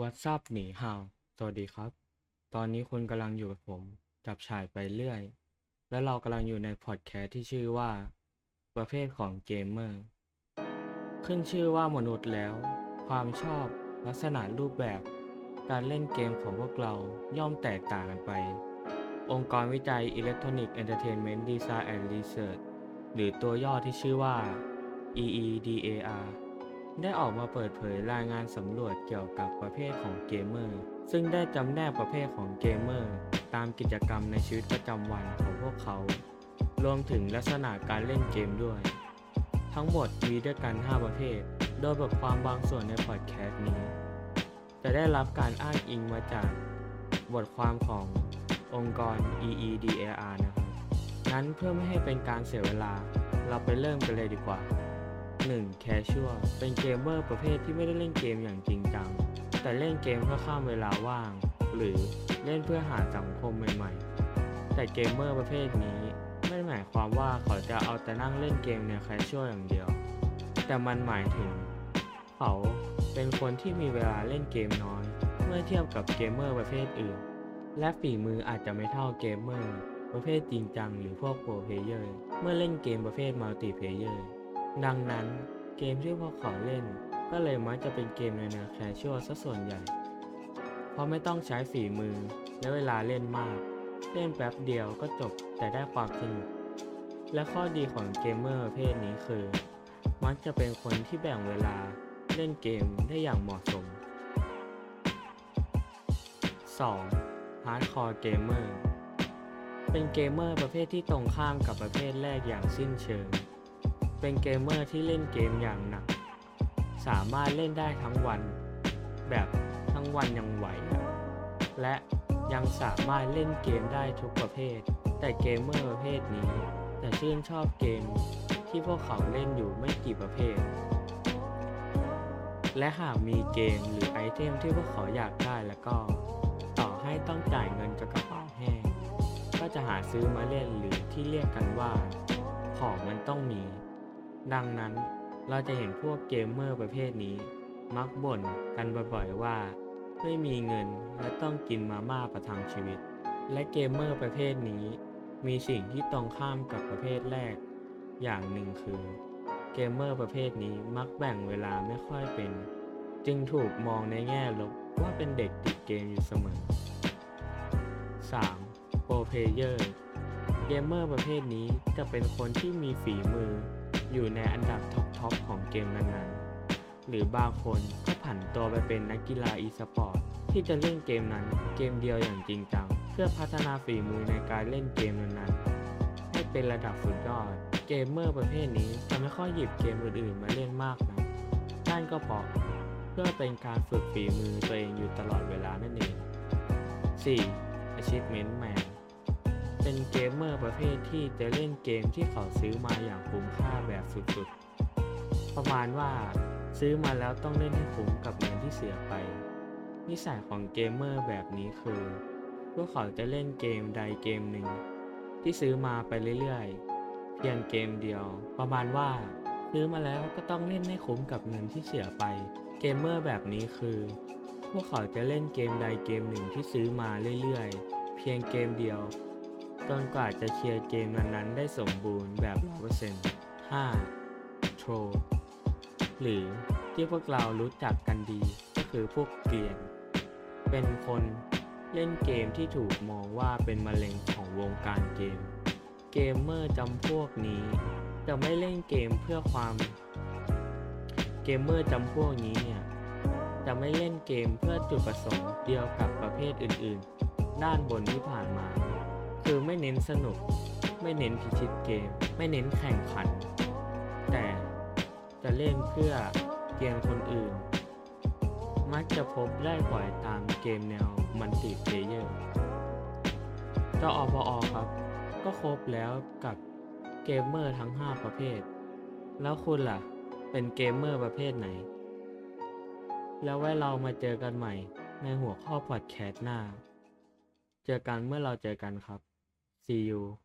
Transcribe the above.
What's up 你好 สวัสดีครับ ตอนนี้คุณกำลังอยู่กับผม จับฉ่ายไปเรื่อย และเรากำลังอยู่ในพอดแคสต์ที่ชื่อว่า ประเภทของเกมเมอร์ ขึ้นชื่อว่ามนุษย์แล้ว ความชอบ ลักษณะรูปแบบ การเล่นเกมของพวกเราย่อมแตกต่างกันไป องค์กรวิจัย Electronic Entertainment Design and Research หรือตัวย่อที่ชื่อว่า EEDAR ได้ออกมาเปิดเผยรายงานสำรวจเกี่ยวกับประเภทของเกมเมอร์ ซึ่งได้จำแนกประเภทของเกมเมอร์ ตามกิจกรรมในชีวิตประจำวันของพวกเขา รวมถึงลักษณะการเล่นเกมด้วย ทั้งหมดมีด้วยกัน 5 ประเภท โดยบทความบางส่วนในพอดแคสต์นี้ จะได้รับการอ้างอิงมาจาก บทความขององค์กร EEDAR นะครับงั้นเพื่อไม่ให้เป็นการเสียเวลา เราไปเริ่มกันเลยดีกว่า 1. Casual เป็นเกมเมอร์ประเภทที่ไม่ได้เล่นเกมอย่างจริงจัง แต่เล่นเกมเพื่อฆ่าเวลาว่าง หรือเล่นเพื่อหาสังคมใหม่ๆ แต่เกมเมอร์ประเภทนี้ไม่ได้หมายความว่าเขาจะเอาแต่นั่งเล่นเกมแนว Casual อย่างเดียว แต่มันหมายถึง เขาเป็นคนที่มีเวลาเล่นเกมน้อย เมื่อเทียบกับเกมเมอร์ประเภทอื่น และฝีมืออาจจะไม่เท่าเกมเมอร์ประเภทจริงจังหรือพวก pro player เมื่อเล่นเกมประเภท multiplayer ดังนั้นเกมที่พวกเขาเล่น ก็เลยมักจะเป็นเกมในแนว casual ซะส่วนใหญ่ เพราะไม่ต้องใช้ฝีมือและเวลาเล่นมาก เล่นแป๊บเดียวก็จบแต่ได้ความสนุก และข้อดีของเกมเมอร์ประเภทนี้คือ มักจะเป็นคนที่แบ่งเวลาเล่นเกมได้อย่างเหมาะสม 2. Hardcore Gamer เป็นเกมเมอร์ประเภทที่ตรงข้ามกับประเภทแรกอย่างสิ้นเชิง เป็นเกมเมอร์ที่เล่นเกมอย่างหนัก สามารถเล่นได้ทั้งวัน แบบทั้งวันยังไหว และยังสามารถเล่นเกมได้ทุกประเภท แต่เกมเมอร์ประเภทนี้จะชื่นชอบเกมที่พวกเขาเล่นอยู่ไม่กี่ประเภท และหากมีเกมหรือไอเทมที่พวกเขาอยากได้แล้วก็ ต่อให้ต้องจ่ายเงินจากกระเป๋าแห้งก็จะหาซื้อมาเล่นหรือที่เรียกกันว่า ของมันต้องมี ดังนั้นเราจะเห็นพวกเกมเมอร์ประเภทนี้ มักบ่นกันบ่อยๆว่า ไม่มีเงินและต้องกินมาม่าประทังชีวิต และเกมเมอร์ประเภทนี้ มีสิ่งที่ตรงข้ามกับประเภทแรก อย่างหนึ่งคือ เกมเมอร์ประเภทนี้มักแบ่งเวลาไม่ค่อยเป็น จึงถูกมองในแง่ลบว่าเป็นเด็กติดเกมอยู่เสมอ 3. Pro Player เกมเมอร์ประเภทนี้จะเป็นคนที่มีฝีมือ อยู่ในอันดับท็อปๆของเกมนั้นๆ หรือบางคนก็ผันตัวไปเป็นนักกีฬาอีสปอร์ตที่จะเล่นเกมนั้นเกมเดียวอย่างจริงจังเพื่อพัฒนาฝีมือในการเล่นเกมนั้นๆ ให้เป็นระดับสุดยอด เกมเมอร์ประเภทนี้จะไม่ค่อยหยิบเกมอื่นๆมาเล่นมากนะนั่นก็เพราะเพื่อเป็นการฝึกฝีมือตัวเองอยู่ตลอดเวลานั่นเอง 4. Achievement Man เป็นเกมเมอร์ประเภทที่จะเล่นเกมที่เขาซื้อมาอย่างคุ้มค่าแบบสุดๆ ประมาณว่าซื้อมาแล้วต้องเล่นให้คุ้มกับเงินที่เสียไป นิสัยของเกมเมอร์แบบนี้คือ พวกเขาจะเล่นเกมใดเกมหนึ่ง ที่ซื้อมาไปเรื่อยๆ เพียงเกมเดียว ประมาณว่า ซื้อมาแล้วก็ต้องเล่นให้คุ้มกับเงินที่เสียไป เกมเมอร์แบบนี้คือ พวกเขาจะเล่นเกมใดเกมหนึ่งที่ซื้อมาเรื่อยๆ เพียงเกมเดียว จนกว่าจะเคลียร์เกมนั้นๆได้สมบูรณ์แบบ 100% 5. Troll หรือที่พวกเรารู้จักกันดีก็คือพวกเกรียน เป็นคนเล่นเกมที่ถูกมองว่าเป็นมะเร็งของวงการเกม เกมเมอร์จำพวกนี้ จะไม่เล่นเกมเพื่อความ เกมเมอร์จำพวกนี้เนี่ยจะไม่เล่นเกมเพื่อจุดประสงค์เดียวกับประเภทอื่นๆ ด้านบนที่ผ่านมา คือไม่เน้นสนุก ไม่เน้นพิชิตเกม ไม่เน้นแข่งขัน แต่จะเล่นเพื่อแกล้งคนอื่น มักจะพบได้บ่อยตามเกมแนวมัลติเพลเยอร์จอปอครับ ก็ครบแล้วกับเกมเมอร์ทั้ง 5 ประเภท แล้วคุณล่ะ เป็นเกมเมอร์ประเภทไหน แล้วไว้เรามาเจอกันใหม่ในหัวข้อพอดแคสต์หน้า เจอกันเมื่อเราเจอกันครับ see you